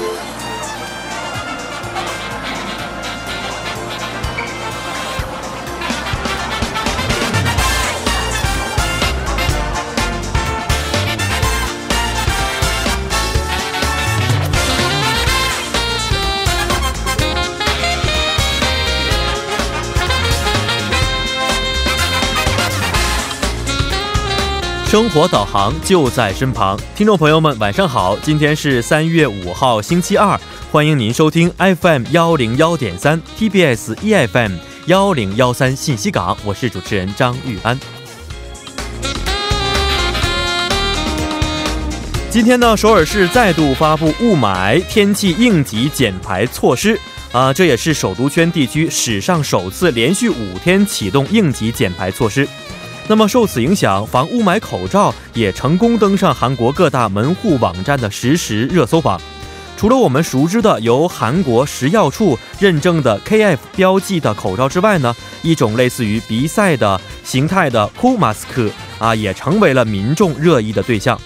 生我导航就在身旁，听众朋友们，晚上好！今天是三月五号，星期二，欢迎您收听 FM 幺零幺点三 TBS EFM 幺零幺三信息港，我是主持人张玉安。今天呢，首尔市再度发布雾霾天气应急减排措施，啊，这也是首都圈地区史上首次连续五天启动应急减排措施。那么受此影响，防雾霾口罩也成功登上韩国各大门户网站的实时热搜榜。除了我们熟知的由韩国食药处认证的 KF 标记的口罩之外呢，一种类似于鼻塞的形态的 Cool Mask 啊，也成为了民众热议的对象。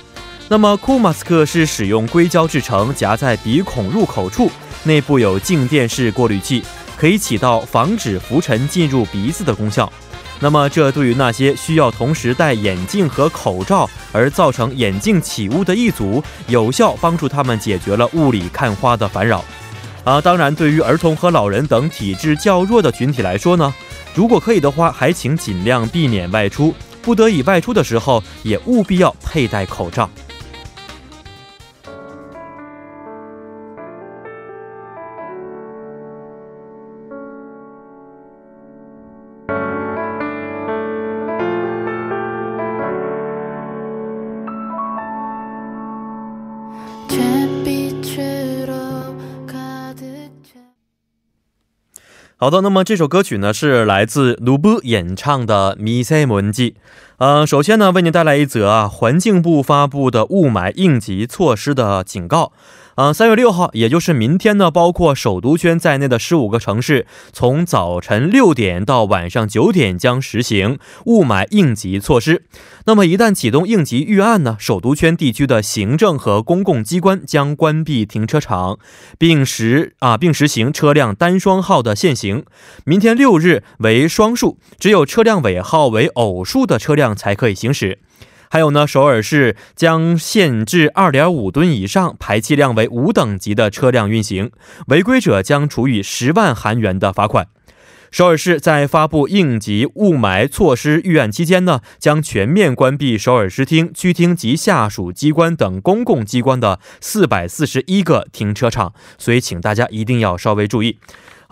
那么 Cool Mask 是使用硅胶制成，夹在鼻孔入口处，内部有静电式过滤器，可以起到防止浮尘进入鼻子的功效。那么，这对于那些需要同时戴眼镜和口罩而造成眼镜起雾的一组，有效帮助他们解决了雾里看花的烦扰。啊，当然，对于儿童和老人等体质较弱的群体来说呢，如果可以的话，还请尽量避免外出，不得已外出的时候，也务必要佩戴口罩。好的，那么这首歌曲呢是来自卢布演唱的《米塞蒙记》。呃，首先呢为您带来一则啊环境部发布的雾霾应急措施的警告。呃，三月六号，也就是明天呢，包括首都圈在内的十五个城市，从早晨六点到晚上九点将实行雾霾应急措施。那么，一旦启动应急预案呢，首都圈地区的行政和公共机关将关闭停车场，并实啊，并实行车辆单双号的限行。明天六日为双数，只有车辆尾号为偶数的车辆才可以行驶。还有呢，首尔市将限制二点五吨以上、排气量为五等级的车辆运行，违规者将处以十万韩元的罚款。首尔市在发布应急雾霾措施预案期间呢，将全面关闭首尔市厅、区厅及下属机关等公共机关的四百四十一个停车场，所以请大家一定要稍微注意。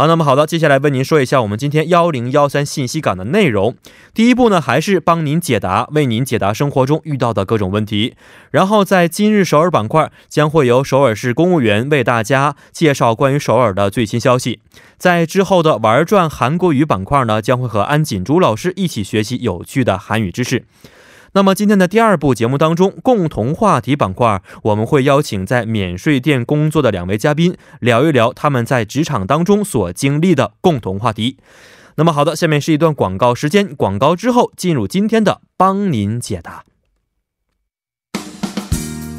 好，那么好的，接下来为您说一下我们今天幺零幺三信息港的内容。第一步呢，还是帮您解答，为您解答生活中遇到的各种问题。然后在今日首尔板块，将会由首尔市公务员为大家介绍关于首尔的最新消息。在之后的玩转韩国语板块呢，将会和安锦珠老师一起学习有趣的韩语知识。那么今天的第二部节目当中，共同话题板块，我们会邀请在免税店工作的两位嘉宾，聊一聊他们在职场当中所经历的共同话题。那么好的，下面是一段广告时间，广告之后进入今天的帮您解答。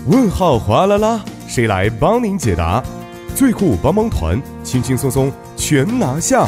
问号哗啦啦，谁来帮您解答？最酷帮帮团，轻轻松松全拿下。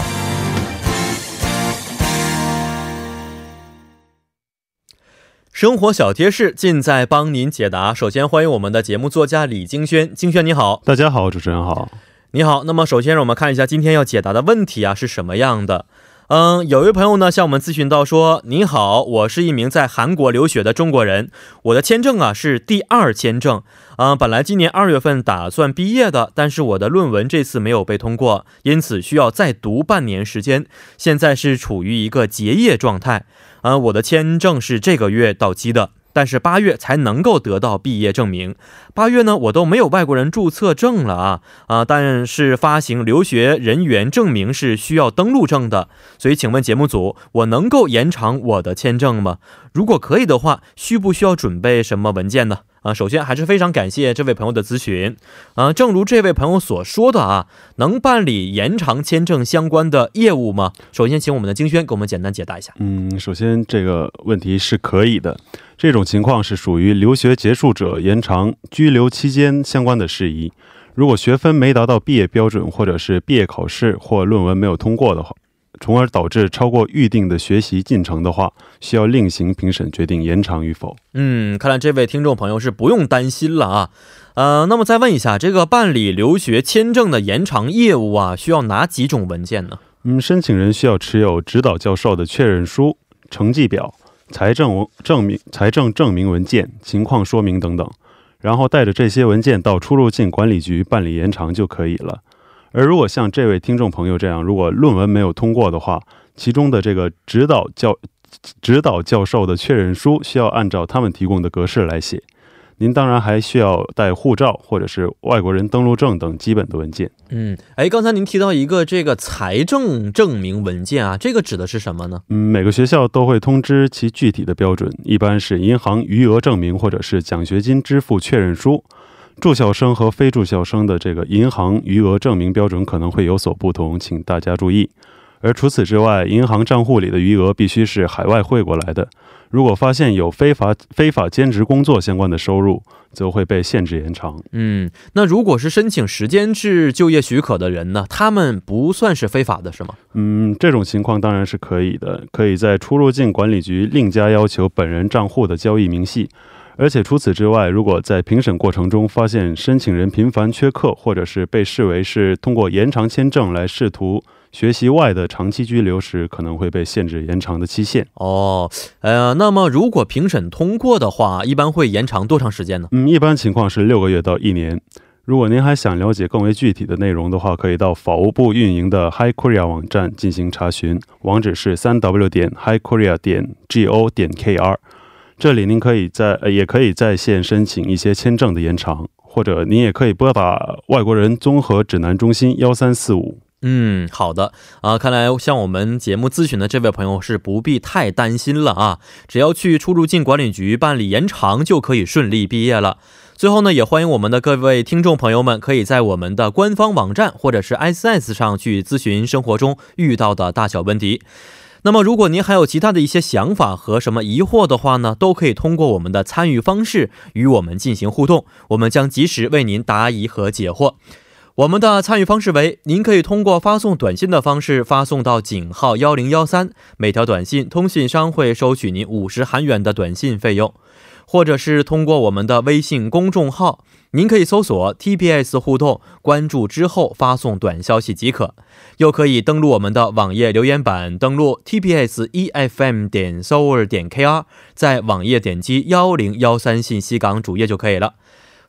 生活小贴士尽在帮您解答。首先欢迎我们的节目作家李金轩，金轩你好，大家好，主持人好，你好。那么首先让我们看一下今天要解答的问题啊是什么样的？嗯，有一位朋友呢向我们咨询到说，您好，我是一名在韩国留学的中国人，我的签证啊是第二签证，嗯，本来今年二月份打算毕业的，但是我的论文这次没有被通过，因此需要再读半年时间，现在是处于一个结业状态。啊，我的签证是这个月到期的，但是八月才能够得到毕业证明。八月呢，我都没有外国人注册证了啊啊！但是发行留学人员证明是需要登录证的，所以请问节目组，我能够延长我的签证吗？如果可以的话，需不需要准备什么文件呢？啊，首先还是非常感谢这位朋友的咨询。啊，正如这位朋友所说的啊，能办理延长签证相关的业务吗？首先，请我们的金轩给我们简单解答一下。嗯，首先这个问题是可以的，这种情况是属于留学结束者延长居留期间相关的事宜。如果学分没达到毕业标准，或者是毕业考试或论文没有通过的话，从而导致超过预定的学习进程的话，需要另行评审决定延长与否。嗯，看来这位听众朋友是不用担心了啊。呃，那么再问一下，这个办理留学签证的延长业务啊，需要哪几种文件呢？嗯，申请人需要持有指导教授的确认书、成绩表、财政证明、财政证明文件、情况说明等等，然后带着这些文件到出入境管理局办理延长就可以了。而如果像这位听众朋友这样，如果论文没有通过的话，其中的这个指导教指导教授的确认书需要按照他们提供的格式来写。您当然还需要带护照或者是外国人登录证等基本的文件。嗯，哎，刚才您提到一个这个财政证明文件啊，这个指的是什么呢？嗯，每个学校都会通知其具体的标准，一般是银行余额证明或者是奖学金支付确认书。住校生和非住校生的这个银行余额证明标准可能会有所不同，请大家注意。而除此之外，银行账户里的余额必须是海外汇过来的。如果发现有非法非法兼职工作相关的收入，则会被限制延长。嗯，那如果是申请时间制就业许可的人呢？他们不算是非法的，是吗？嗯，这种情况当然是可以的，可以在出入境管理局另加要求本人账户的交易明细。而且除此之外，如果在评审过程中发现申请人频繁缺课，或者是被视为是通过延长签证来试图学习外的长期居留时，可能会被限制延长的期限。哦，呃，那么如果评审通过的话，一般会延长多长时间呢？嗯，一般情况是六个月到一年。如果您还想了解更为具体的内容的话，可以到法务部运营的 Hi Korea 网站进行查询，网址是三 w 点 Hi Korea 点 g o 点 k r。这里您可以在，也可以在线申请一些签证的延长，或者您也可以拨打外国人综合指南中心幺三四五。嗯，好的啊，看来向我们节目咨询的这位朋友是不必太担心了啊，只要去出入境管理局办理延长就可以顺利毕业了。最后呢，也欢迎我们的各位听众朋友们可以在我们的官方网站或者是 S S 上去咨询生活中遇到的大小问题。那么，如果您还有其他的一些想法和什么疑惑的话呢，都可以通过我们的参与方式与我们进行互动，我们将及时为您答疑和解惑。我们的参与方式为：您可以通过发送短信的方式发送到井号幺零幺三，每条短信通信商会收取您五十韩元的短信费用，或者是通过我们的微信公众号。您可以搜索 TBS 互动，关注之后发送短消息即可。又可以登录我们的网页留言板，登录 TBS EFM 点 s o u r 点 KR，在网页点击幺零幺三信息港主页就可以了。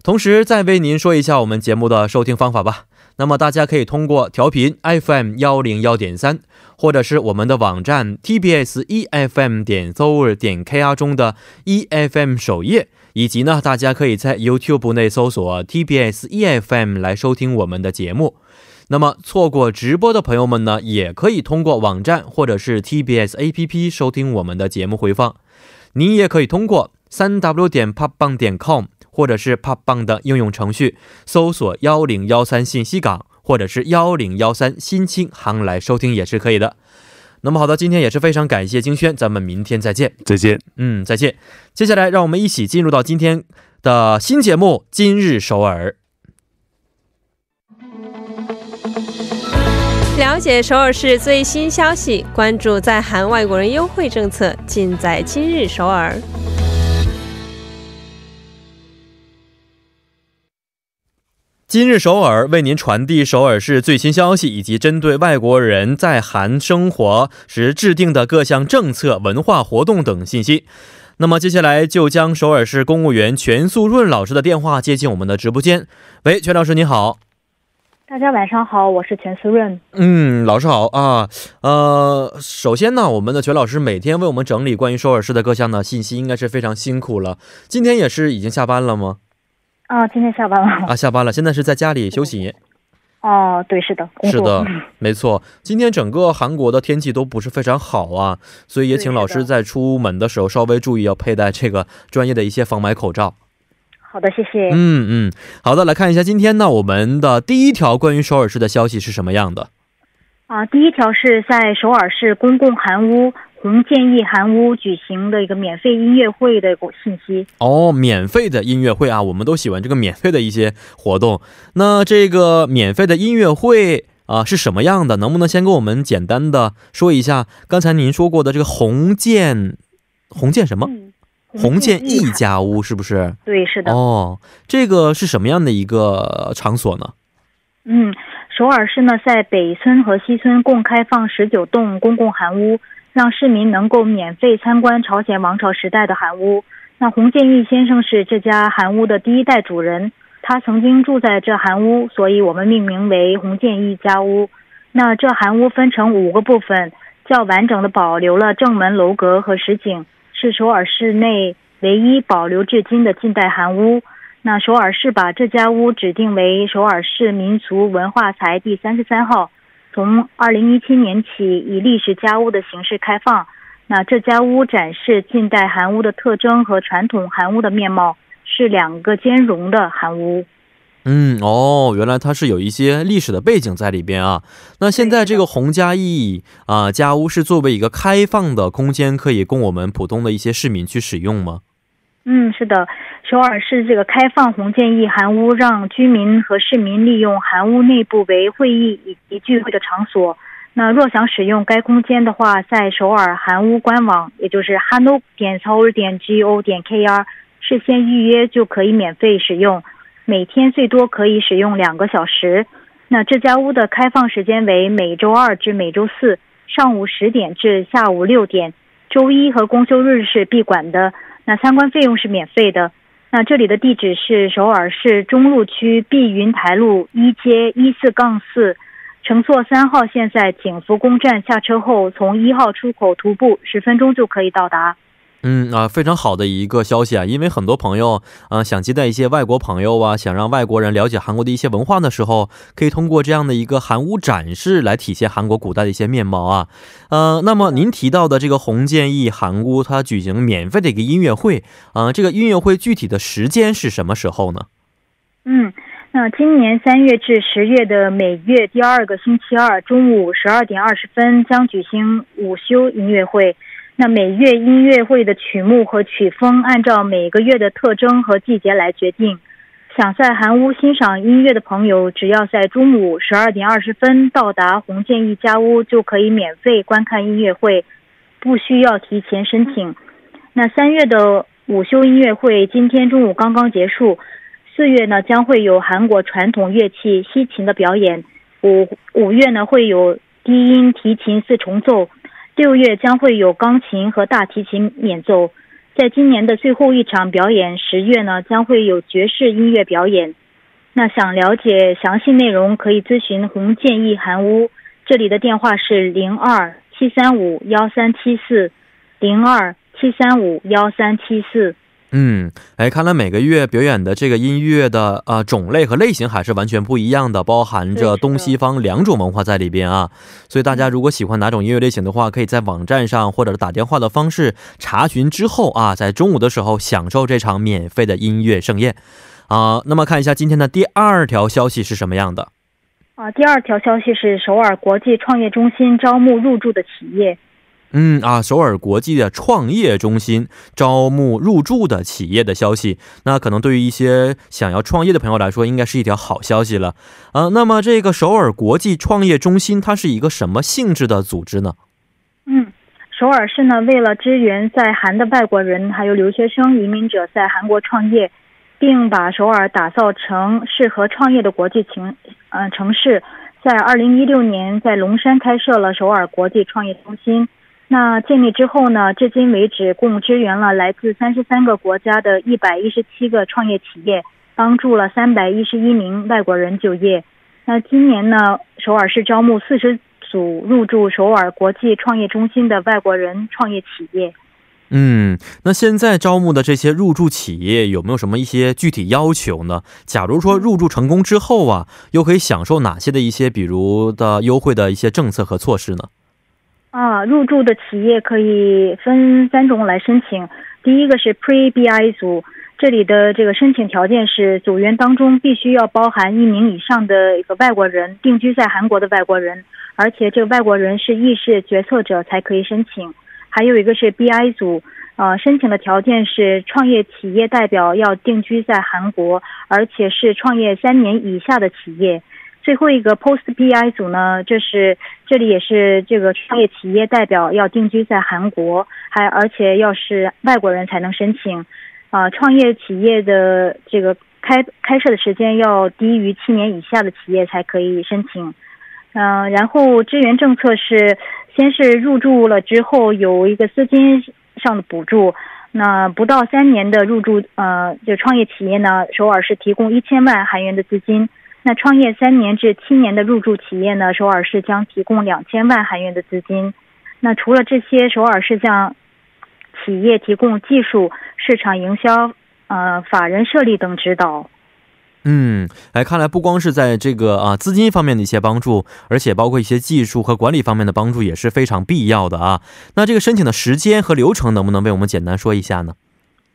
同时，再为您说一下我们节目的收听方法吧。那么大家可以通过调频 FM 幺零幺点三，或者是我们的网站 TBS EFM 点 s o u r 点 KR 中的 EFM 首页。以及呢，大家可以在 YouTube 内搜索 TBS EFM 来收听我们的节目。那么错过直播的朋友们呢，也可以通过网站或者是 TBS APP 收听我们的节目回放。您也可以通过三 W 点 popbang 点 com 或者是 popbang 的应用程序搜索幺零幺三信息港或者是幺零幺三新青行来收听也是可以的。那么好的，今天也是非常感谢金轩，咱们明天再见，再见。嗯，再见。接下来，让我们一起进入到今天的新节目《今日首尔》，了解首尔市最新消息，关注在韩外国人优惠政策，尽在《今日首尔》。今日首尔为您传递首尔市最新消息，以及针对外国人在韩生活时制定的各项政策、文化活动等信息。那么接下来就将首尔市公务员全素润老师的电话接进我们的直播间。喂，全老师你好。大家晚上好，我是全素润。嗯，老师好啊。呃，首先呢，我们的全老师每天为我们整理关于首尔市的各项的信息，应该是非常辛苦了。今天也是已经下班了吗？啊，今天下班了啊，下班了，现在是在家里休息。哦，对，是的，是的，没错。今天整个韩国的天气都不是非常好啊，所以也请老师在出门的时候稍微注意，要佩戴这个专业的一些防霾口罩。好的，谢谢。嗯嗯，好的，来看一下今天呢，我们的第一条关于首尔市的消息是什么样的？啊，第一条是在首尔市公共韩屋。红建议韩屋举行的一个免费音乐会的信息。哦，免费的音乐会啊，我们都喜欢这个免费的一些活动。那这个免费的音乐会啊是什么样的？能不能先跟我们简单的说一下？刚才您说过的这个红建，红建什么？嗯红建一家屋是不是？对，是的。哦，这个是什么样的一个场所呢？嗯，首尔市呢在北村和西村共开放十九栋公共韩屋，让市民能够免费参观朝鲜王朝时代的韩屋。那洪建义先生是这家韩屋的第一代主人，他曾经住在这韩屋，所以我们命名为洪建义家屋。那这韩屋分成五个部分，较完整的保留了正门楼阁和实景。是首尔市内唯一保留至今的近代韩屋。那首尔市把这家屋指定为首尔市民俗文化财第三十三号，从二零一七年起以历史家屋的形式开放。那这家屋展示近代韩屋的特征和传统韩屋的面貌，是两个兼容的韩屋。嗯哦，原来它是有一些历史的背景在里边啊。那现在这个洪家义啊家屋是作为一个开放的空间，可以供我们普通的一些市民去使用吗？嗯，是的，首尔市这个开放红建议韩屋，让居民和市民利用韩屋内部为会议以及聚会的场所。那若想使用该空间的话，在首尔韩屋官网，也就是 hano 点 seoul 点 go 点 kr，事先预约就可以免费使用。每天最多可以使用两个小时。那这家屋的开放时间为每周二至每周四上午十点至下午六点，周一和公休日是闭馆的。那参观费用是免费的。那这里的地址是首尔市中路区碧云台路一街一四杠四，乘坐三号线在景福宫站下车后，从一号出口徒步十分钟就可以到达。嗯啊，非常好的一个消息啊！因为很多朋友啊想接待一些外国朋友啊，想让外国人了解韩国的一些文化的时候，可以通过这样的一个韩屋展示来体现韩国古代的一些面貌啊。呃，那么您提到的这个洪建义韩屋，它举行免费的一个音乐会啊，这个音乐会具体的时间是什么时候呢？嗯，那今年三月至十月的每月第二个星期二中午十二点二十分将举行午休音乐会。那每月音乐会的曲目和曲风按照每个月的特征和季节来决定。想在韩屋欣赏音乐的朋友，只要在中午十二点二十分到达红建一家屋，就可以免费观看音乐会，不需要提前申请。那三月的午休音乐会今天中午刚刚结束。四月呢将会有韩国传统乐器西琴的表演。五五月呢会有低音提琴四重奏。六月将会有钢琴和大提琴演奏，在今年的最后一场表演，十月呢将会有爵士音乐表演。那想了解详细内容，可以咨询洪建义韩屋，这里的电话是零二七三五幺三七四零二七三五幺三七四。嗯，哎，看来每个月表演的这个音乐的呃种类和类型还是完全不一样的，包含着东西方两种文化在里边啊。所以大家如果喜欢哪种音乐类型的话，可以在网站上或者是打电话的方式查询之后啊，在中午的时候享受这场免费的音乐盛宴啊。那么看一下今天的第二条消息是什么样的啊？第二条消息是首尔国际创业中心招募入驻的企业。嗯啊，首尔国际的创业中心招募入驻的企业的消息，那可能对于一些想要创业的朋友来说，应该是一条好消息了啊。那么这个首尔国际创业中心，它是一个什么性质的组织呢？嗯，首尔市呢，为了支援在韩的外国人还有留学生移民者在韩国创业，并把首尔打造成适合创业的国际情嗯城市，在二零一六年在龙山开设了首尔国际创业中心。那建立之后呢？至今为止，共支援了来自三十三个国家的一百一十七个创业企业，帮助了三百一十一名外国人就业。那今年呢？首尔市招募四十组入驻首尔国际创业中心的外国人创业企业。嗯，那现在招募的这些入驻企业有没有什么一些具体要求呢？假如说入驻成功之后啊，又可以享受哪些的一些，比如的优惠的一些政策和措施呢？啊，入驻的企业可以分三种来申请。第一个是 Pre BI 组，这里的这个申请条件是组员当中必须要包含一名以上的一个外国人，定居在韩国的外国人，而且这个外国人是议事决策者才可以申请。还有一个是 BI 组，呃，申请的条件是创业企业代表要定居在韩国，而且是创业三年以下的企业。最后一个 Post BI 组呢，这是这里也是这个创业企业代表要定居在韩国，还而且要是外国人才能申请。啊，创业企业的这个开开设的时间要低于七年以下的企业才可以申请。嗯，然后支援政策是，先是入驻了之后有一个资金上的补助，那不到三年的入驻，呃，就创业企业呢，首尔是提供一千万韩元的资金。那创业三年至七年的入驻企业呢，首尔市将提供两千万韩元的资金。那除了这些，首尔市向企业提供技术、市场营销、呃法人设立等指导。嗯，哎，看来不光是在这个啊资金方面的一些帮助，而且包括一些技术和管理方面的帮助也是非常必要的啊。那这个申请的时间和流程能不能为我们简单说一下呢？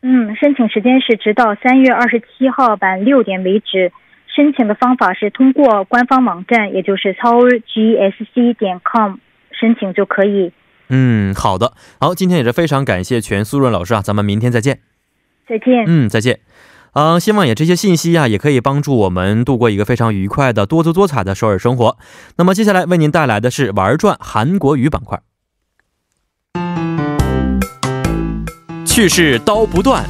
嗯，申请时间是直到三月二十七号晚六点为止。申请的方法是通过官方网站，也就是 seoulgsc 点 com 申请就可以。嗯，好的，好，今天也是非常感谢全苏润老师啊，咱们明天再见。再见。嗯，再见。嗯，希望也这些信息啊，也可以帮助我们度过一个非常愉快的多姿多彩的首尔生活。那么接下来为您带来的是玩转韩国语板块。去世刀不断，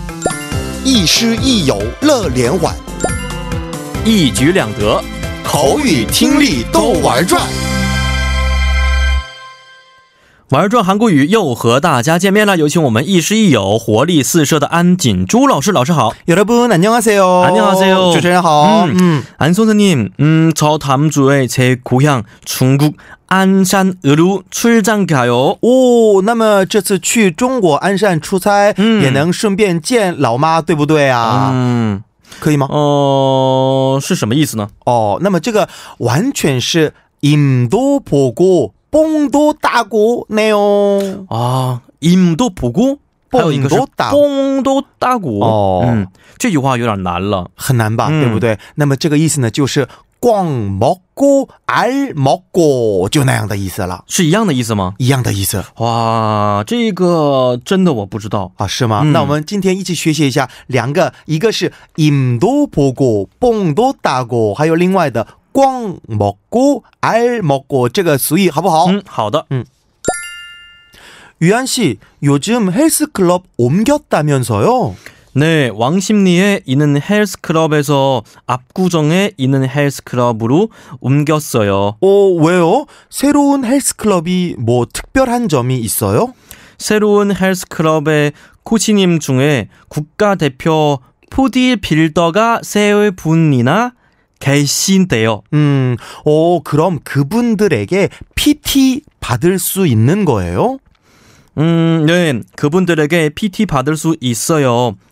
亦师亦友乐连环。一举两得，口语听力都玩转。玩转韩国语又和大家见面了，有请我们亦师亦友、活力四射的安锦珠老师。老师好，여러분안녕하세요。 안녕하세 요。 主持人好。嗯，安先生님嗯，저다음주에제고향중국안산으로출장가 요。 哦，那么这次去中国鞍山出差，也能顺便见老妈，对不对啊？嗯。 可以吗？哦，是什么意思呢？哦，那么这个完全是印度婆国蹦多大国内哦啊，印度婆国还有一个是崩都大鼓哦，嗯，这句话有点难了，很难吧？对不对？那么这个意思呢，就是。光먹고알먹고就那样的意思了，是一样的意思吗？一样的意思。哇，这个真的我不知道啊，是吗？那我们今天一起学习一下两个，一个是인도보고뽕도따고还有另外的光먹고알먹고这个俗语好不好？嗯，好的。嗯，유한씨요즘헬스클럽옮겼다면서요 네, 왕십리에 있는 헬스클럽에서 압구정에 있는 헬스클럽으로 옮겼어요. 어, 왜요? 새로운 헬스클럽이 뭐 특별한 점이 있어요? 새로운 헬스클럽의 코치님 중에 국가대표 푸디 빌더가 세 분이나 계신데요. 음, 어, 그럼 그분들에게 PT 받을 수 있는 거예요? 음, 네. 그분들에게 PT 받을 수 있어요.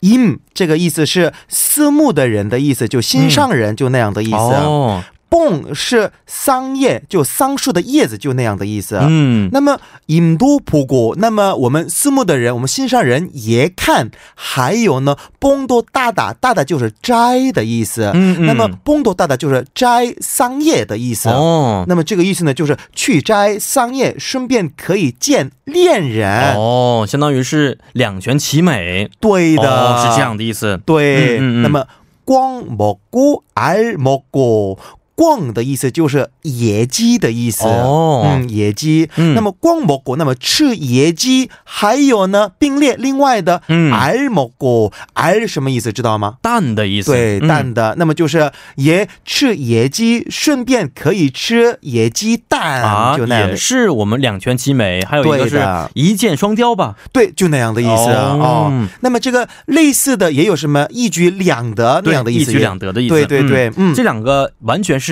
임这个意思是私募的人的意思，就心上人就那样的意思。蹦是桑叶，就桑树的叶子，就那样的意思。嗯，那么引度普谷，那么我们私募的人，我们心上人也看。还有呢，蹦多大大，大大就是摘的意思。嗯，那么蹦多大大就是摘桑叶的意思。哦，那么这个意思呢，就是去摘桑叶，顺便可以见恋人。哦，相当于是两全其美。对的，是这样的意思。对，那么光蘑菇，爱蘑菇。逛的意思就是野鸡的意思哦，嗯，野鸡。嗯，那么逛蘑菇，那么吃野鸡，还有呢，并列另外的，嗯，蘑菇，“i” 是什么意思？知道吗？蛋的意思。对，蛋的。那么就是也吃野鸡，顺便可以吃野鸡蛋啊，就那样，是我们两全其美，还有一个是一箭双雕吧？对，就那样的意思啊。哦，那么这个类似的也有什么一举两得那样的意思？一举两得的意思。对对对，嗯，这两个完全是。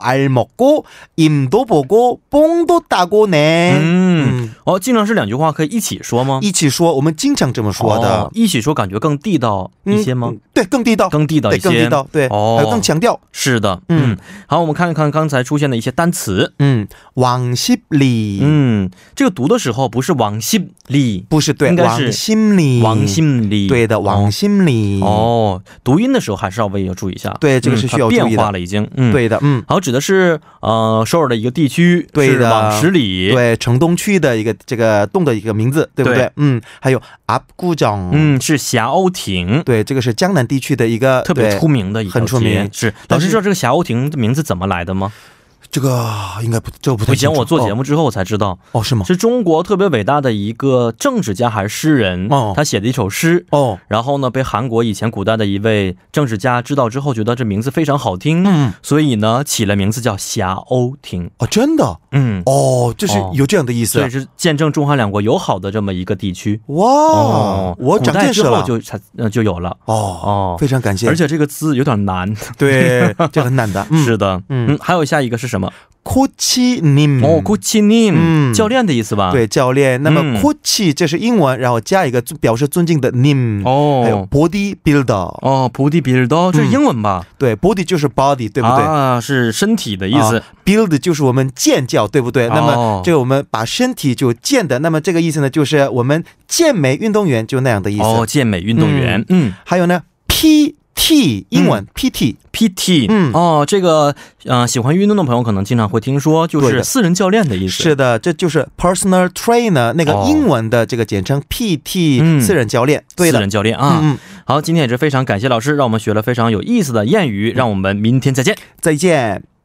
알 먹고 임도 보고 뽕도 따고네. 음, 哦，经常这么说的。一起说，我们经常这么说的。哦，一起说感觉更地道一些吗？嗯，对，更地道。更地道。是的。嗯，好，我们看看刚才出现的一些单词。嗯，不是对，应该是心里，王心里，对的，王心里。哦，读音的时候还是稍微要注意一下。对，这个是需要注意的。变化了，已经。嗯，对的。嗯，好， 指的是呃首尔的一个地区，对的，往十里，对，城东区的一个这个洞的一个名字，对不对？嗯，还有阿古江，嗯，是霞鸥亭，对，这个是江南地区的一个特别出名的一个很出名。是，老师知道这个霞鸥亭的名字怎么来的吗？这个应该不，这个不太以前。我做节目之后我才知道。哦，是吗？是中国特别伟大的一个政治家还是诗人？哦，他写的一首诗。哦，然后呢，被韩国以前古代的一位政治家知道之后，觉得这名字非常好听。嗯，所以呢，起了名字叫霞鸥亭。哦，真的？嗯，哦，就是有这样的意思。对，是见证中韩两国友好的这么一个地区。哇，我长见识了，就才就有了。哦哦，非常感谢。而且这个字有点难。对，这很难的。是的。嗯，还有下一个是什么？코치님哦，코치님教练的意思吧？对，教练。那么코치这是英文，然后加一个表示尊敬的님哦，还有 body builder 哦，body builder 这是英文吧？对，body 就是 body，对不对？啊，是身体的意思。build 就是我们建教，对不对？那么这个我们把身体就建的，那么这个意思呢，就是我们健美运动员就那样的意思。哦，健美运动员。嗯，还有呢，P。 T 英文 PT PT 嗯。哦这个呃喜欢运动的朋友可能经常会听说就是私人教练的意思。是的这就是 personal trainer 那个英文的这个简称 PT 私人教练。对私人教练啊。嗯。好今天也是非常感谢老师让我们学了非常有意思的谚语让我们明天再见。再见。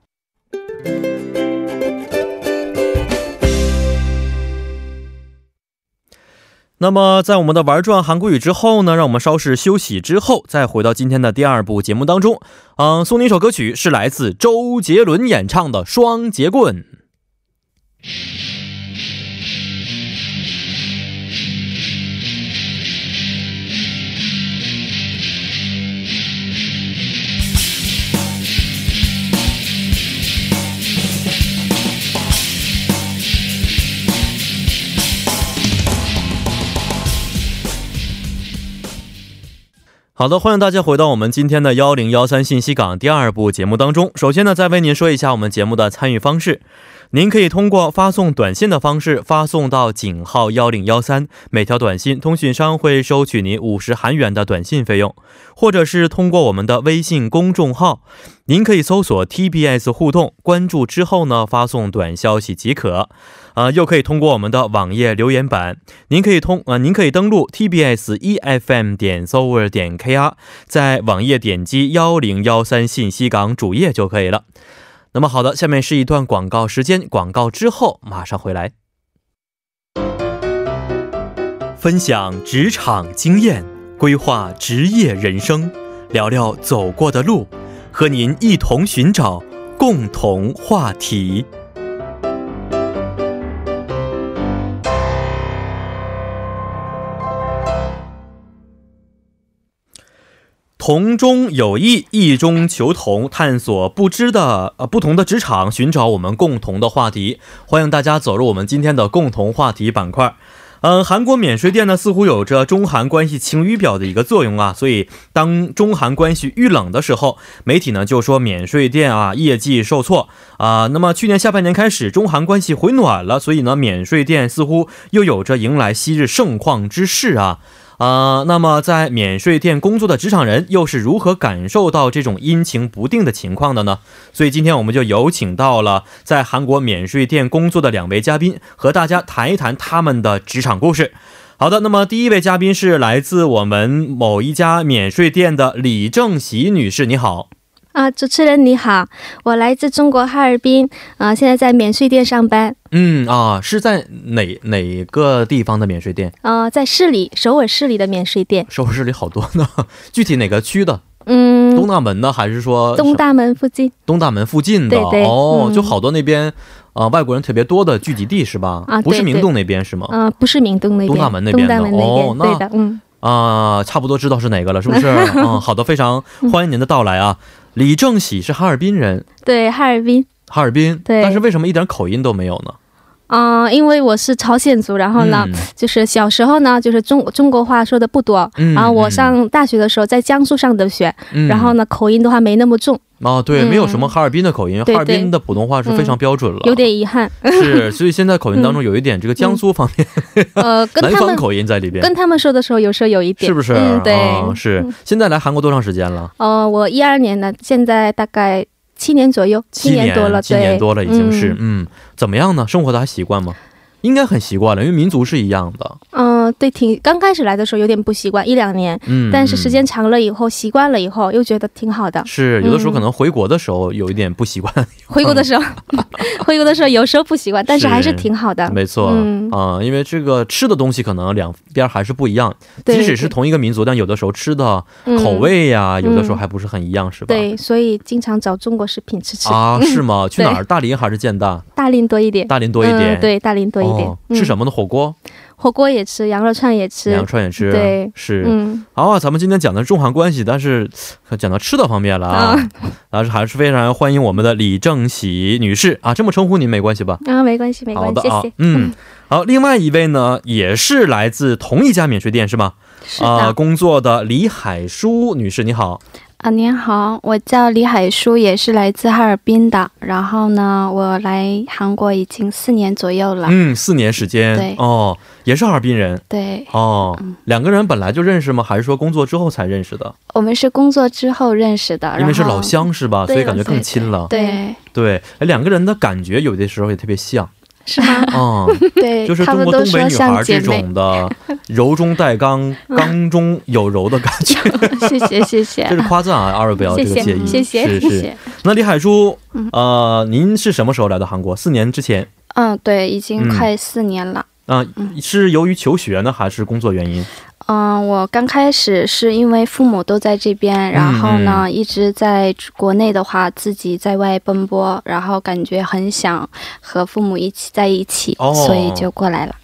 那么，在我们的玩转韩国语之后呢，让我们稍事休息之后，再回到今天的第二部节目当中。嗯，送你一首歌曲，是来自周杰伦演唱的《双截棍》。好的，欢迎大家回到我们今天的幺零幺三信息港第二部节目当中。首先呢，再为您说一下我们节目的参与方式。您可以通过发送短信的方式发送到井号幺零幺三，每条短信通讯商会收取您五十韩元的短信费用，或者是通过我们的微信公众号，您可以搜索 TBS 互动，关注之后呢发送短消息即可。啊，又可以通过我们的网页留言板，您可以通呃，您可以登录 TBS EFM 点 s o v e r 点 KR，在网页点击幺零幺三信息港主页就可以了。那么好的，下面是一段广告时间，广告之后马上回来，分享职场经验，规划职业人生，聊聊走过的路，和您一同寻找共同话题。同中有异，异中求同，探索不知的呃不同的职场，寻找我们共同的话题。欢迎大家走入我们今天的共同话题板块。嗯，韩国免税店呢似乎有着中韩关系晴雨表的一个作用啊，所以当中韩关系遇冷的时候，媒体呢就说免税店啊业绩受挫啊。那么去年下半年开始，中韩关系回暖了，所以呢免税店似乎又有着迎来昔日盛况之势啊。啊，那么在免税店工作的职场人又是如何感受到这种阴晴不定的情况的呢？所以今天我们就有请到了在韩国免税店工作的两位嘉宾，和大家谈一谈他们的职场故事。好的，那么第一位嘉宾是来自我们某一家免税店的李正喜女士，你好。啊，主持人你好，我来自中国哈尔滨，啊，现在在免税店上班。嗯啊，是在哪哪个地方的免税店？啊，在市里，首尔市里的免税店。首尔市里好多呢，具体哪个区的？嗯，东大门呢，还是说东大门附近？东大门附近的，哦，嗯就好多那边啊、外国人特别多的聚集地是吧？啊不是明洞那边是吗？啊，不是明洞那边，东大门那边的哦那对的，嗯。啊、差不多知道是哪个了，是不是？嗯，好的，非常欢迎您的到来啊。李正喜是哈尔滨人，对，哈尔滨。哈尔滨，对但是为什么一点口音都没有呢？啊、因为我是朝鲜族，然后呢，嗯就是小时候呢，就是中中国话说的不多，嗯然后我上大学的时候在江苏上的学，嗯然后呢，口音的话没那么重，哦，对，嗯没有什么哈尔滨的口音，对哈尔滨的普通话是非常标准了，有点遗憾。是，所以现在口音当中有一点这个江苏方面、呃，跟南方口音在里边，跟他们说的时候，有时候有一点，是不是？嗯，对。啊是。现在来韩国多长时间了？呃，我一二年的，现在大概七年左右，七年多了，七年多了已经是，嗯嗯，怎么样呢？生活的还习惯吗？应该很习惯了，因为民族是一样的。嗯、对，挺刚开始来的时候有点不习惯，一两年，嗯，但是时嗯间长了以后，习惯了以后，又觉得挺好的。是有的时候嗯可能回国的时候有一点不习惯，回国的时候，回国的时候有时候不习惯，但是还是是挺好的。没错，嗯啊、因为这个吃的东西可能两边还是不一样，即使是同一个民族，但有的时候吃的嗯口味呀、有的时候嗯还不是很一样，是吧？对，所以经常找中国食品吃吃。啊，是吗？去哪儿？大林还是建大？大林多一点，大林多一点，嗯对，大林多一点。吃什么呢？火锅、火锅也吃，羊肉串也吃。羊肉串也吃，对是。嗯，好啊，咱们今天讲的是中韩关系，但是讲到吃的方面了啊，但是还是非常欢迎我们的李正喜女士啊，这么称呼您没关系吧？啊，没关系，没关系，啊嗯，好，另外一位呢，也是来自同一家免税店是吗？是的啊、工作的李海舒女士，你好。啊，您好，我叫李海舒，也是来自哈尔滨的。然后呢，我来韩国已经四年左右了。嗯，四年时间，对哦，也是哈尔滨人对，哦、两个人本来就认识吗？还是说工作之后才认识的？我们是工作之后认识的，因为是老乡是吧？所以感觉更亲了。对，对，哎两个人的感觉有的时候也特别像。是吗？嗯，对，就是他中国东北们都说女孩这像姐妹。种的 柔中带刚、刚中有柔的感觉，谢谢谢谢这是夸赞啊，二位不要这个介意。谢谢谢谢。那李海珠，呃，您是什么时候来到韩国？四年之前嗯，对，已经嗯快四年了。啊、是由于求学呢，还是工作原因？嗯，我刚开始是因为父母都在这边，然后呢，一直在国内的话，自己在外奔波，然后感觉很想和父母一起在一起，哦所以就过来了。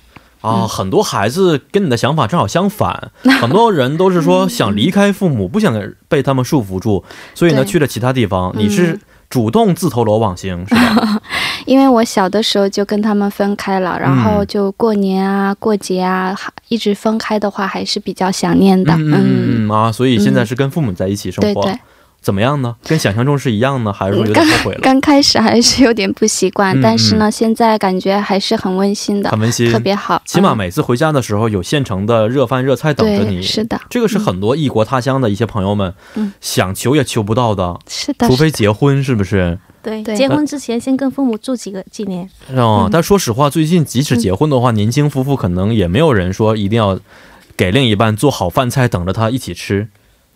啊，很多孩子跟你的想法正好相反，很多人都是说想离开父母，不想被他们束缚住，所以呢去了其他地方。嗯你是主动自投罗网型是吧？因为我小的时候就跟他们分开了，然后嗯就过年啊、过节啊，一直分开的话，还是比较想念的。嗯嗯嗯啊，所以现在是跟父母在一起生活，对对。怎么样呢？跟想象中是一样呢，还是说有点后悔了？刚开始还是有点不习惯，嗯但是呢，现在感觉还是很温馨的，很温馨，特别好。起码嗯每次回家的时候有现成的热饭热菜等着你。是的这个是很多异国他乡的一些朋友们、嗯想求也求不到的，是的，除非结婚，是不是？对，对结婚之前先跟父母住几个几年。哦，嗯但说实话，最近即使结婚的话，年轻夫妇可能也没有人说一定要给另一半做好饭菜等着他一起吃，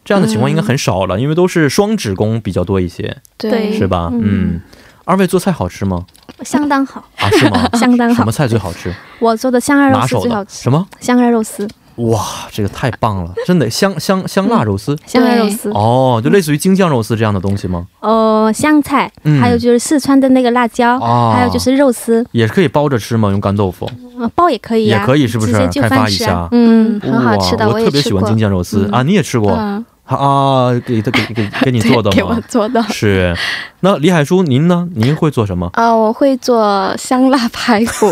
这样的情况应该很少了，因为都是双职工比较多一些，对是吧？嗯嗯二位做菜好吃吗？相当好，啊，是吗？相当好什么。菜最好吃？我做的香辣肉丝最好吃，什么？香辣肉丝，哇，这个太棒了，真的香香香辣肉丝。香辣肉丝，哦，就类似于京酱肉丝这样的东西吗？呃，香菜，嗯还有就是四川的那个辣椒，哦还有就是肉丝，也是可以包着吃吗？用干豆腐嗯包也可以呀、也可以，是不是直接？开发一下。嗯，很好吃的我我也吃过特别喜欢京酱肉丝、嗯啊，你也吃过、嗯，啊？给他给给给你做的吗给我吗？做的。是。那李海叔，您呢？您会做什么？啊、我会做香辣排骨。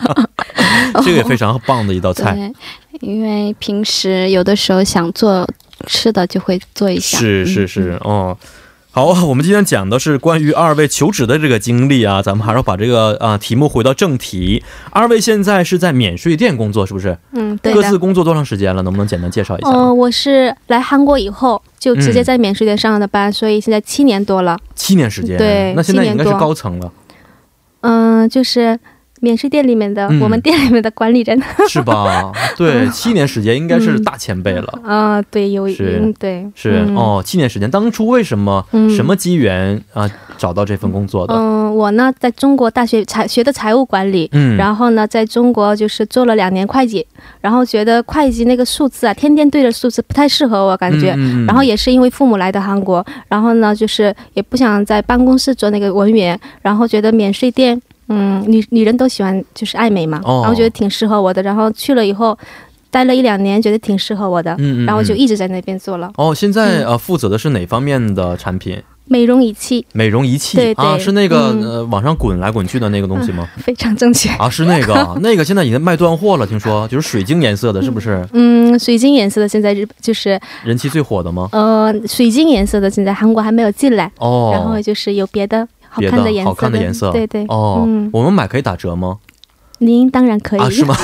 这个也非常棒的一道菜。对，因为平时有的时候想做吃的就会做一下。是是是，哦。好，我们今天讲的是关于二位求职的这个经历啊，咱们还是要把这个啊、题目回到正题。二位现在是在免税店工作，是不是？嗯，对各自。工作多长时间了？能不能简单介绍一下？呃，我是来韩国以后就直接嗯在免税店上的班，所以现在七年多了。七年时间，对那现在应该是高层了。嗯、就是免税店里面的、嗯。我们店里面的管理人。是吧？对，七年时间应该是大前辈了。啊、对，有是。嗯，对，是、嗯。哦，七年时间，当初为什么、嗯。什么机缘啊、找到这份工作的？嗯，我呢在中国大学财学的财务管理，嗯。然后呢在中国就是做了两年会计，然后觉得会计那个数字啊，天天对着数字不太适合我感觉，然后也是因为父母来的韩国，然后呢就是也不想在办公室做那个文员，然后觉得免税店，嗯，女女人都喜欢就是爱美嘛，哦然后觉得挺适合我的，然后去了以后。待了一两年，觉得挺适合我的，嗯嗯然后就嗯一直在那边做了哦，现在、嗯呃负责的是哪方面的产品？美容仪器，美容仪器对对啊，是那个、嗯呃往上滚来滚去的那个东西吗？非常正确。啊，是那个，那个现在已经卖断货了，听说就是水晶颜色的，是不是嗯，水晶颜色的现在日就是人气最火的吗？呃水晶颜色的现在韩国还没有进来，哦，然后就是有别的好别的好看的颜色，对对。哦、嗯，我们买可以打折吗？您当然可以。啊，是吗？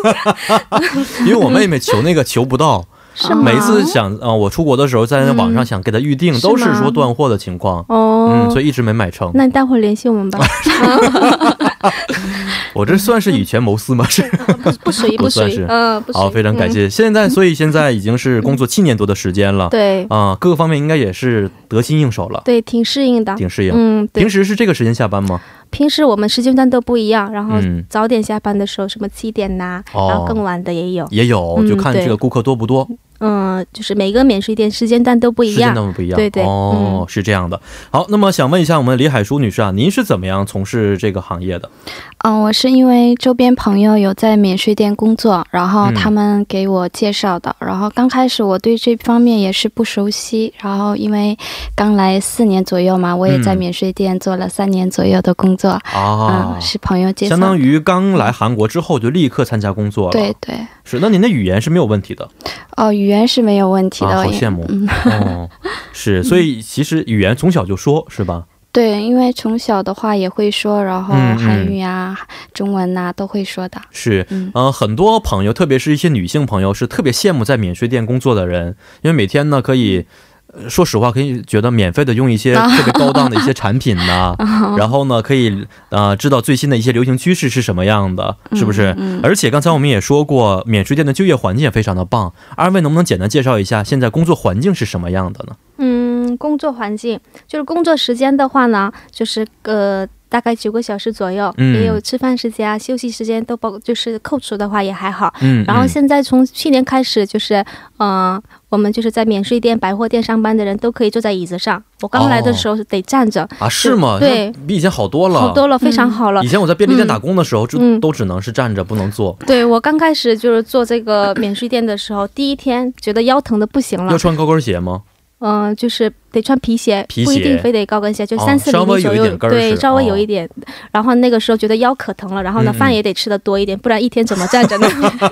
因为我妹妹求那个求不到，是吗？每次想啊、呃我出国的时候在那网上嗯想给她预定，是都是说断货的情况，哦，嗯，所以一直没买成。那你待会儿联系我们吧。我这算是以权谋私吗？是。不 不属于属于不算是，嗯，不属于。好，非常感嗯。谢。现在，所以现在已经是工作七年多的时间了，对啊、各个方面应该也是得心应手了，对，挺适应的。挺适应。嗯，平。时是这个时间下班吗？平时我们时间段都不一样，然后嗯早点下班的时候，什么七点呐、哦然后更晚的也有。也有，嗯就看这个顾客多不多，嗯，就是每个免税店时间段都不一样时间样。段不一样。对对哦，嗯是这样的。好，那么想问一下我们李海淑女士啊，您是怎么样从事这个行业的？嗯，我是因为周边朋友有在免税店工作，然后嗯他们给我介绍的。然后刚开始我对这方面也是不熟悉，然后因为刚来四年左右嘛，我也在嗯免税店做了三年左右的工作。啊嗯，，是朋友介绍。相当于刚来韩国之后就立刻参加工作了。对，对，是。那您的语言是没有问题的哦，语言是没有问题的。啊，好羡慕。嗯，哦，是。所以其实语言从小就说，是吧？对，因为从小的话也会说，然后韩语啊、中文呐、都会说的。是，嗯呃，很多朋友，特别是一些女性朋友，是特别羡慕在免税店工作的人，因为每天呢可以。呃说实话，可以觉得免费的用一些 特别高档的一些产品呐、然后呢，可以呃知道最新的一些流行趋势是什么样的，是不是？嗯嗯而且刚才我们也说过，免税店的就业环境也非常的棒。二位能不能简单介绍一下现在工作环境是什么样的呢？嗯，工作环境就是工作时间的话呢，就是呃大概九个小时左右，嗯也有吃饭时间啊、休息时间都包，就是扣除的话也还好。嗯，然后嗯现在从去年开始，就是嗯、呃我们就是在免税店、百货店上班的人都可以坐在椅子上。我刚来的时候是得站着，啊是吗？对比以前好多了，好多了，非常好了以。前我在便利店打工的时候，就嗯都只能是站着，不能坐，对我刚开始就是做这个免税店的时候，第一天觉得腰疼的不行了要，穿高跟鞋吗？嗯、就是得穿皮鞋，皮鞋不一定非得高跟鞋，就哦三四厘米左右，对，稍微有哦一点。然后那个时候觉得腰可疼了，然后呢，嗯嗯饭也得吃的多一点，不然一天怎么站着呢？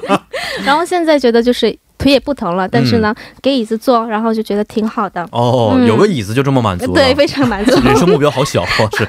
然后现在觉得就是腿也不疼了，但是呢，给椅子坐，然后就觉得挺好的，哦，嗯有个椅子就这么满足了，对，非常满足。人生目标好小啊，是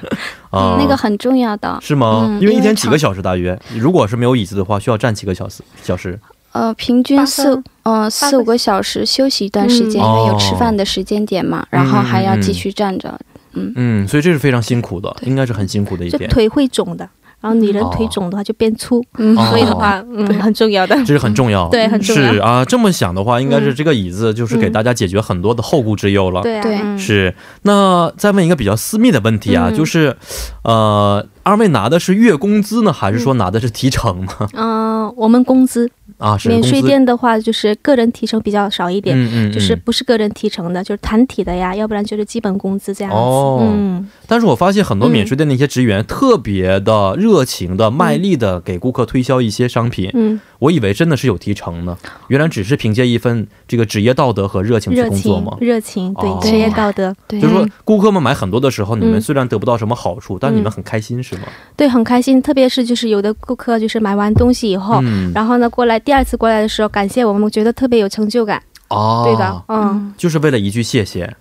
啊，那个很重要的。是吗？嗯因为一天几个小时大约，如果是没有椅子的话，需要站几个小时小时。呃，平均四个呃四五个小时休息一段时间，嗯因为有哦吃饭的时间点嘛，然后还要继续站着。嗯。嗯，所以这是非常辛苦的，应该是很辛苦的一点，就腿会肿的，然后女人腿肿的话就变粗，所以的话，嗯，很重要的。这是很重要。对很重要是啊，这么想的话，应该是嗯。这个椅子就是给大家解决很多的后顾之忧了。对啊，对。嗯。是，那再问一个比较私密的问题啊，嗯。就是，呃，二位拿的是月工资呢，还是说拿的是提成呢？嗯、我们工资。啊，是免税，店的话，就是个人提成比较少一点，嗯嗯，就是嗯不是个人提成的，就是团体的呀，要不然就是基本工资这样子。哦。嗯，但是我发现很多免税店的一些职员特别的热情的、卖力的给顾客推销一些商品，嗯，我以为真的是有提成呢，原来只是凭借一份这个职业道德和热情去热情工作吗？热情，对哦。职业道德，对，就是说，顾客们买很多的时候，你们嗯。虽然得不到什么好处，但你们很开心，是吗？对，很开心。特别是就是有的顾客就是买完东西以后，嗯，然后呢过来第二次过来的时候，感谢我们，我觉得特别有成就感。哦，对的，嗯，嗯，就是为了一句谢谢，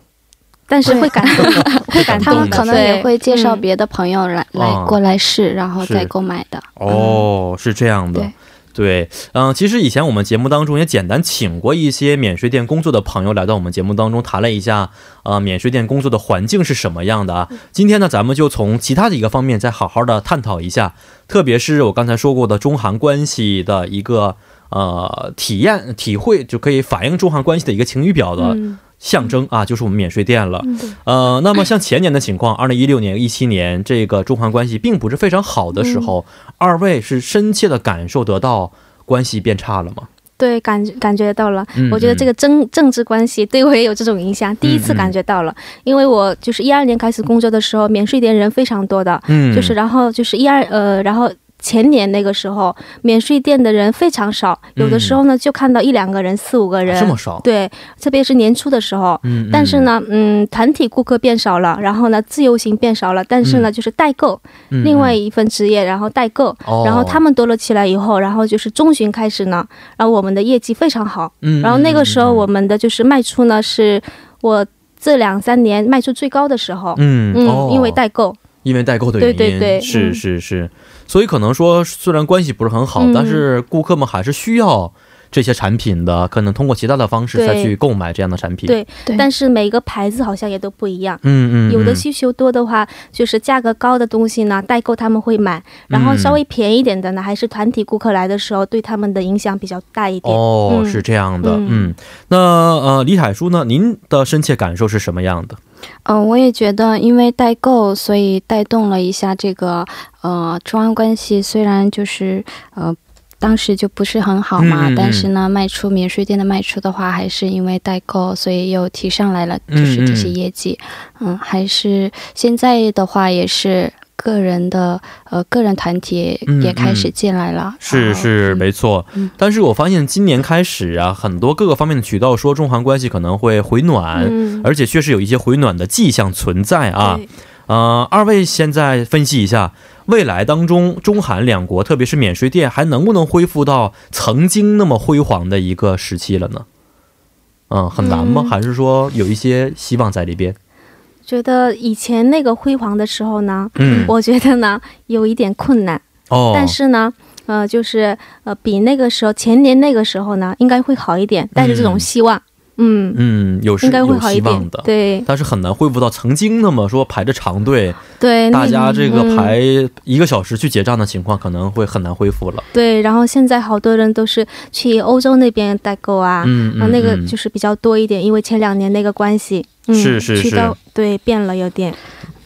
但是会感动，会感动的。他们可能也会介绍嗯。别的朋友来、啊来过来试，然后再购买的。哦，是这样的对。对，嗯，其实以前我们节目当中也简单请过一些免税店工作的朋友来到我们节目当中谈了一下，呃，免税店工作的环境是什么样的啊？今天呢，咱们就从其他的一个方面再好好的探讨一下，特别是我刚才说过的中韩关系的一个呃体验体会，就可以反映中韩关系的一个晴雨表的。象征啊，就是我们免税店了。呃，那么像前年的情况，二零一六年、一七年，这个中韩关系并不是非常好的时候，二位是深切的感受得到关系变差了吗？对，感感觉到了。我觉得这个政政治关系对我也有这种影响。第一次感觉到了，因为我就是一二年开始工作的时候，免税店人非常多的，就是然后就是一二呃，然后。前年那个时候，免税店的人非常少，有的时候呢就看到一两个人、四五个人，这么少？对，特别是年初的时候。嗯。但是呢，嗯，团体顾客变少了，然后呢，自由行变少了，但是呢，就是代购，另外一份职业，然后代购，然后他们多了起来以后，然后就是中旬开始呢，然后我们的业绩非常好。嗯。然后那个时候，我们的就是卖出呢，是我这两三年卖出最高的时候。嗯嗯，因为代购。因为代购的原因，对对对，是是是，所以可能说，虽然关系不是很好，但是顾客们还是需要。这些产品的可能通过其他的方式再去购买这样的产品，对，但是每个牌子好像也都不一样，嗯。嗯，有的需求多的话，就是价格高的东西呢，代购他们会买，然后稍微便宜一点的呢，还是团体顾客来的时候对他们的影响比较大一点。哦，是这样的，嗯，那呃，李海叔呢，您的深切感受是什么样的？嗯，我也觉得，因为代购，所以带动了一下这个呃中央关系，虽然就是呃。当时就不是很好嘛，但是呢，卖出免税店的卖出的话，还是因为代购，所以又提上来了，就是这些业绩。嗯，还是现在的话，也是个人的呃个人团体也开始进来了。是是没错，但是我发现今年开始啊，很多各个方面的渠道说中韩关系可能会回暖，而且确实有一些回暖的迹象存在啊。呃，二位现在分析一下。未来当中，中韩两国，特别是免税店，还能不能恢复到曾经那么辉煌的一个时期了呢？嗯，很难吗？还是说有一些希望在里边？觉得以前那个辉煌的时候呢，嗯，我觉得呢有一点困难。哦。但是呢，呃，就是呃，比那个时候前年那个时候呢，应该会好一点，带着这种希望。嗯。嗯，有应该会好一点的，对，但是很难恢复到曾经那么说排着长队，对，大家这个排一个小时去结账的情况，可能会很难恢复了。对，然后现在好多人都是去欧洲那边代购啊，嗯嗯，那个就是比较多一点，因为前两年那个关系，是是是，对，变了有点。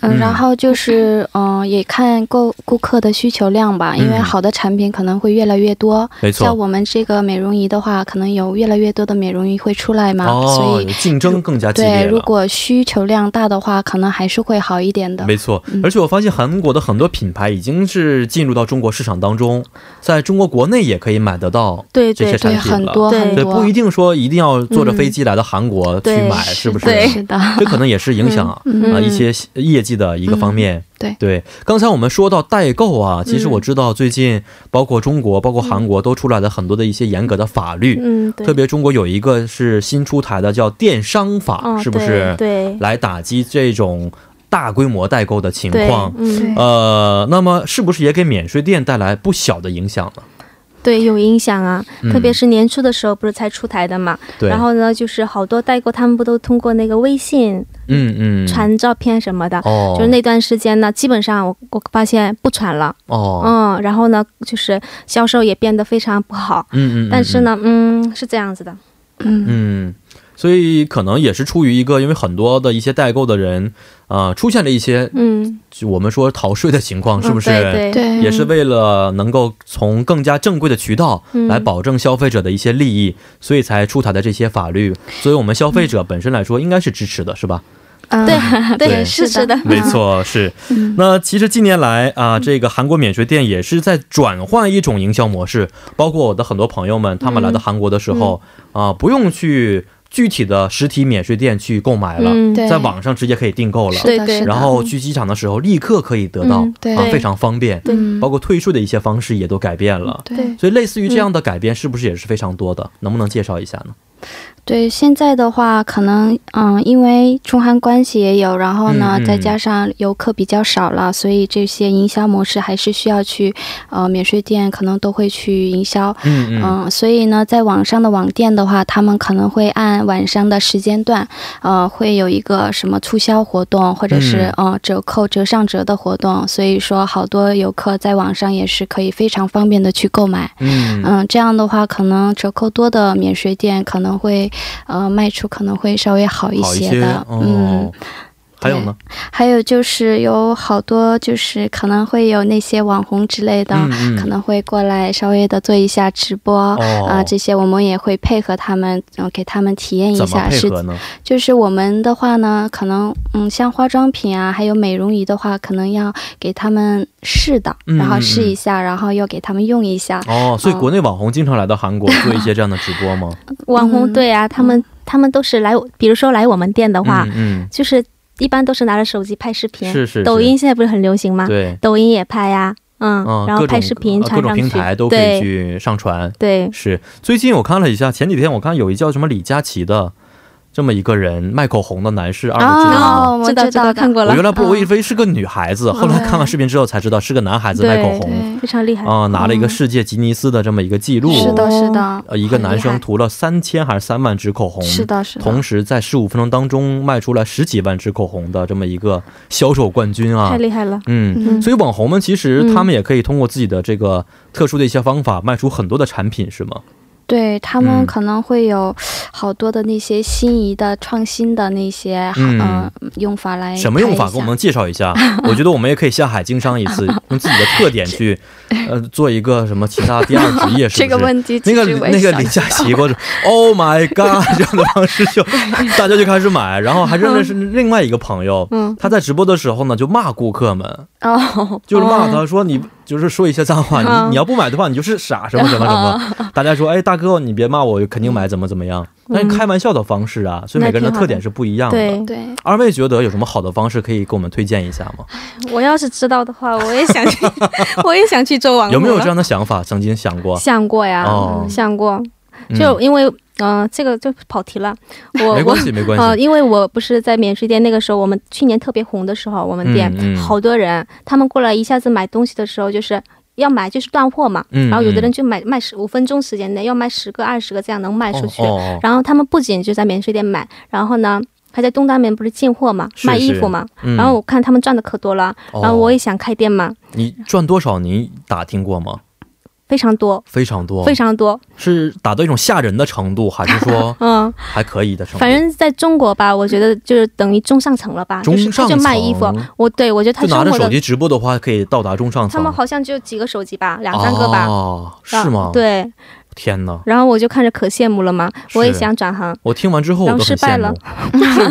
嗯，然后就是，嗯，也看顾顾客的需求量吧，因为好的产品可能会越来越多。没错，像我们这个美容仪的话，可能有越来越多的美容仪会出来嘛，所以竞争更加激烈对，如果需求量大的话，可能还是会好一点的。没错，而且我发现韩国的很多品牌已经是进入到中国市场当中，在中国国内也可以买得到这些产品了。很多很多，不一定说一定要坐着飞机来到韩国去买，是不是？是的，这可能也是影响啊一些业绩的一个方面。对对，刚才我们说到代购啊，其实我知道最近包括中国、包括韩国都出来了很多的一些严格的法律，嗯，特别中国有一个是新出台的叫电商法，是不是？对，来打击这种大规模代购的情况。嗯，呃，那么是不是也给免税店带来不小的影响呢？对，有影响啊，特别是年初的时候，不是才出台的嘛。对。然后呢，就是好多代购，他们不都通过那个微信，嗯嗯，传照片什么的。哦。就是那段时间呢，基本上我我发现不传了。哦。嗯，然后呢，就是销售也变得非常不好。嗯嗯。但是呢，嗯，是这样子的。嗯嗯。所以可能也是出于一个，因为很多的一些代购的人，啊，出现了一些，嗯，我们说逃税的情况，是不是？对对，也是为了能够从更加正规的渠道来保证消费者的一些利益，所以才出台的这些法律。所以我们消费者本身来说，应该是支持的，是吧？对 对，是是的，没错，是。那其实近年来啊，这个韩国免税店也是在转换一种营销模式，包括我的很多朋友们，他们来到韩国的时候啊，不用去。具体的实体免税店去购买了，在网上直接可以订购了，对对。然后去机场的时候立刻可以得到，啊，非常方便。对，包括退税的一些方式也都改变了。对，所以类似于这样的改变，是不是也是非常多的？能不能介绍一下呢？对，现在的话，可能嗯，因为中韩关系也有，然后呢，再加上游客比较少了，所以这些营销模式还是需要去呃免税店可能都会去营销。嗯嗯。所以呢，在网上的网店的话，他们可能会按晚上的时间段，呃，会有一个什么促销活动，或者是嗯折扣、折上折的活动。所以说，好多游客在网上也是可以非常方便的去购买。嗯嗯，这样的话，可能折扣多的免税店可能会。呃，卖出可能会稍微好一些的，嗯。还有呢？还有就是有好多，就是可能会有那些网红之类的，可能会过来稍微的做一下直播啊，这些我们也会配合他们，然后，给他们体验一下。是就是我们的话呢，可能嗯，像化妆品啊，还有美容仪的话，可能要给他们试的，然后试一下，然后又给他们用一下。哦，所以国内网红经常来到韩国做一些这样的直播吗？网红对啊，他们他们都是来，比如说来我们店的话，嗯，就是。一般都是拿着手机拍视频，是是。抖音现在不是很流行吗？对，抖音也拍呀，嗯，然后拍视频各种平台都可以去上传。对，是。最近我看了一下，前几天我看有一叫什么李佳琦的。这么一个人卖口红的男士，二位知道吗？我知道，看过了。我原来不，我以为是个女孩子，后来看完视频之后才知道是个男孩子卖口红，非常厉害啊！拿了一个世界吉尼斯的这么一个记录。是的，是的。呃，一个男生涂了三千还是三万支口红？是的，是的。同时在十五分钟当中卖出了十几万支口红的这么一个销售冠军啊！太厉害了。嗯，所以网红们其实他们也可以通过自己的这个特殊的一些方法卖出很多的产品，是吗？对他们可能会有好多的那些心仪的创新的那些嗯用法来什么用法？给我们介绍一下。我觉得我们也可以下海经商一次，用自己的特点去呃做一个什么其他第二职业，是不是？这个问题那个那个李佳琦或者 Oh my God 这样的方式就大家就开始买，然后还认识另外一个朋友，嗯，他在直播的时候呢就骂顾客们哦，就是骂他说你。就是说一些脏话，你你要不买的话，你就是傻什么什么什么。大家说，哎，大哥，你别骂我，肯定买，怎么怎么样？那是开玩笑的方式啊，所以每个人的特点是不一样的。对对。二位觉得有什么好的方式可以给我们推荐一下吗？我要是知道的话，我也想去，我也想去做网红。有没有这样的想法？曾经想过？想过呀，想过。就因为。嗯，这个就跑题了。我没关系，没关系。呃，因为我不是在免税店那个时候，我们去年特别红的时候，我们店好多人，他们过来一下子买东西的时候，就是要买就是断货嘛。然后有的人就买卖十五分钟时间内要卖十个二十个这样能卖出去。然后他们不仅就在免税店买，然后呢还在东大门不是进货嘛，卖衣服嘛。然后我看他们赚的可多了，然后我也想开店嘛。你赚多少？您打听过吗？非常多，非常多，非常多，是达到一种吓人的程度，还是说，嗯，还可以的程度？反正在中国吧，我觉得就是等于中上层了吧。中上层卖衣服，我对我觉得他拿着手机直播的话，可以到达中上层。他们好像就几个手机吧，两三个吧。哦，是吗？对。天哪！然后我就看着可羡慕了嘛，我也想转行。我听完之后我都失败了。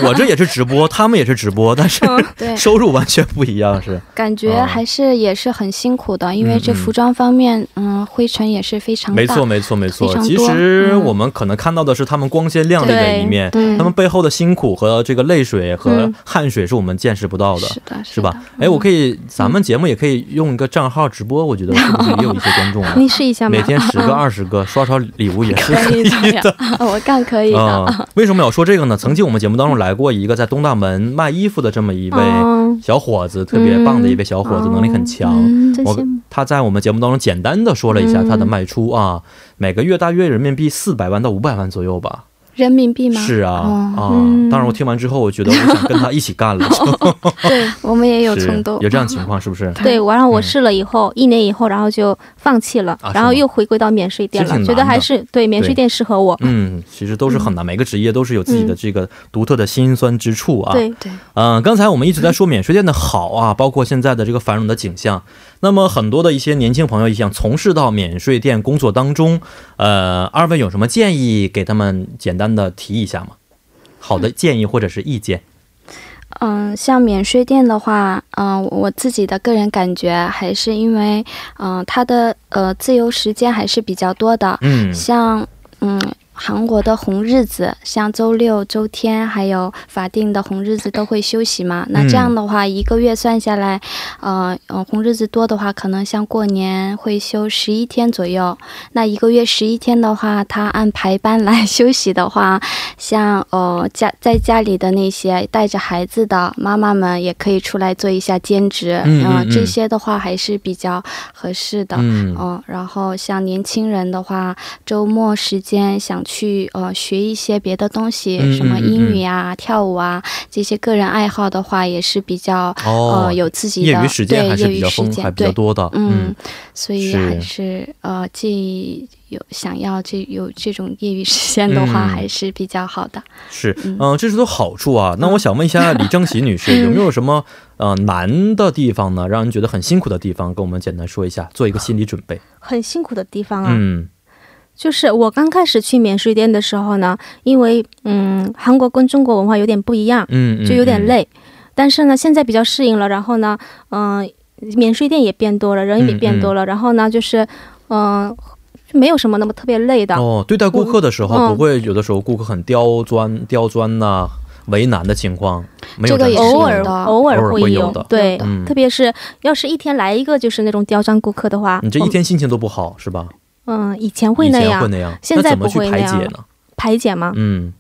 我这也是直播，他们也是直播，但是 收入完全不一样，是感觉还是也是很辛苦的，因为这服装方面，嗯，灰尘也是非常大。没错，没错，没错。其实我们可能看到的是他们光鲜亮丽的一面，他们背后的辛苦和这个泪水和汗水是我们见识不到的，是的，是吧？哎，我可以，咱们节目也可以用一个账号直播，我觉得是不是也有一些观众啊？你试一下，每天十个、二十个。刷刷礼物也是可以的，我干可以的。为什么要说这个呢？曾经我们节目当中来过一个在东大门卖衣服的这么一位小伙子，特别棒的一位小伙子，能力很强。我他在我们节目当中简单的说了一下他的卖出啊，每个月大约人民币四百万到五百万左右吧。人民币吗？是啊啊！当然，我听完之后，我觉得我想跟他一起干了。对我们也有冲动，有这样情况是不是？对，然后我试了以后，一年以后，然后就放弃了，然后又回归到免税店了。觉得还是对免税店适合我。嗯，其实都是很难，每个职业都是有自己的这个独特的辛酸之处啊。对对。嗯，刚才我们一直在说免税店的好啊，包括现在的这个繁荣的景象。那么很多的一些年轻朋友也想从事到免税店工作当中，呃，二位有什么建议给他们简单的提一下吗？好的建议或者是意见？嗯，像免税店的话，嗯，我自己的个人感觉还是因为，嗯，它的呃自由时间还是比较多的。嗯，像嗯。韩国的红日子，像周六、周天，还有法定的红日子都会休息嘛。那这样的话，一个月算下来，呃，呃，红日子多的话，可能像过年会休十一天左右。那一个月十一天的话，他按排班来休息的话，像呃家在家里的那些带着孩子的妈妈们，也可以出来做一下兼职。嗯，这些的话还是比较合适的。嗯，然后像年轻人的话，周末时间想。去呃学一些别的东西，什么英语啊、跳舞啊这些个人爱好的话，也是比较呃有自己的业余时间还是比较丰还比较多的。嗯，所以还是呃既有想要这有这种业余时间的话，还是比较好的。是，嗯，这是都好处啊。那我想问一下李正喜女士，有没有什么呃难的地方呢？让人觉得很辛苦的地方，跟我们简单说一下，做一个心理准备。很辛苦的地方啊。嗯。就是我刚开始去免税店的时候呢，因为嗯，韩国跟中国文化有点不一样，嗯，就有点累。但是呢，现在比较适应了。然后呢，嗯，免税店也变多了，人也变多了。然后呢，就是嗯，没有什么那么特别累的。哦，对待顾客的时候，不会有的时候顾客很刁钻、刁钻呐、为难的情况，没有。这个偶尔偶尔会有的，对，特别是要是一天来一个就是那种刁钻顾客的话，你这一天心情都不好，是吧？嗯，以前会那样，现在不会那样。排解吗？嗯，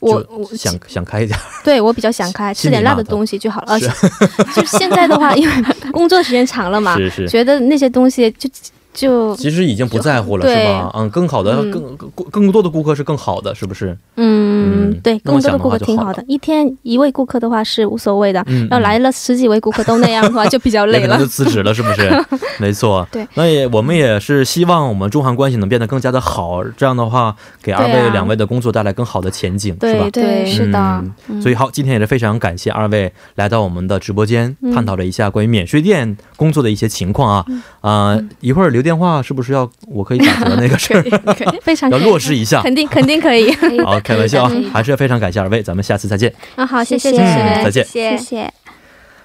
我我想想开一点。对我比较想开，吃点辣的东西就好了。就现在的话，因为工作时间长了嘛，觉得那些东西就。就其实已经不在乎了，是吧？嗯，更好的、更更更多的顾客是更好的，是不是？嗯，对，更多的顾客挺好的。一天一位顾客的话是无所谓的，要来了十几位顾客都那样的话 就比较累了，就辞职了，是不是？没错。对，那也我们也是希望我们中韩关系能变得更加的好，这样的话给二位两位的工作带来更好的前景，是吧？对，是的。所以好，今天也是非常感谢二位来到我们的直播间，探讨了一下关于免税店工作的一些情况啊啊，一会儿留。电话是不是要我可以打折那个事儿？非常要落实一下，肯定肯定可以。好，开玩笑啊，还是非常感谢二位，咱们下次再见。啊，好，谢谢，谢谢，再见，谢谢。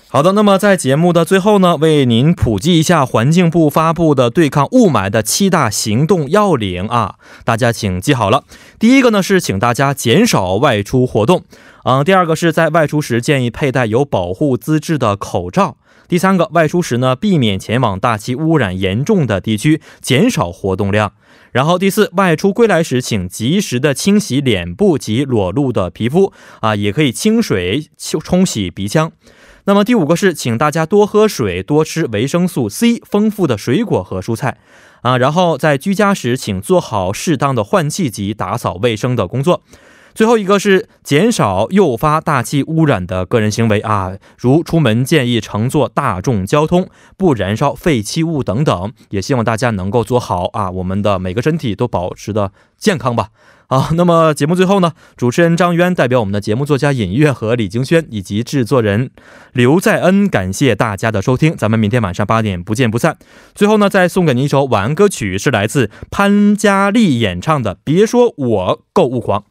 好的，那么在节目的最后呢，为您普及一下环境部发布的对抗雾霾的七大行动要领啊，大家请记好了。第一个呢是请大家减少外出活动，嗯，第二个是在外出时建议佩戴有保护资质的口罩。第三个，外出时呢，避免前往大气污染严重的地区，减少活动量。然后第四，外出归来时，请及时的清洗脸部及裸露的皮肤，啊，也可以清水冲洗鼻腔。那么第五个是，请大家多喝水，多吃维生素 C 丰富的水果和蔬菜，啊，然后在居家时，请做好适当的换气及打扫卫生的工作。最后一个是减少诱发大气污染的个人行为啊，如出门建议乘坐大众交通，不燃烧废弃物等等。也希望大家能够做好啊，我们的每个身体都保持的健康吧。好，那么节目最后呢，主持人张渊代表我们的节目作家尹月和李京轩以及制作人刘在恩，感谢大家的收听，咱们明天晚上八点不见不散。最后呢，再送给您一首晚安歌曲，是来自潘嘉丽演唱的《别说我购物狂》。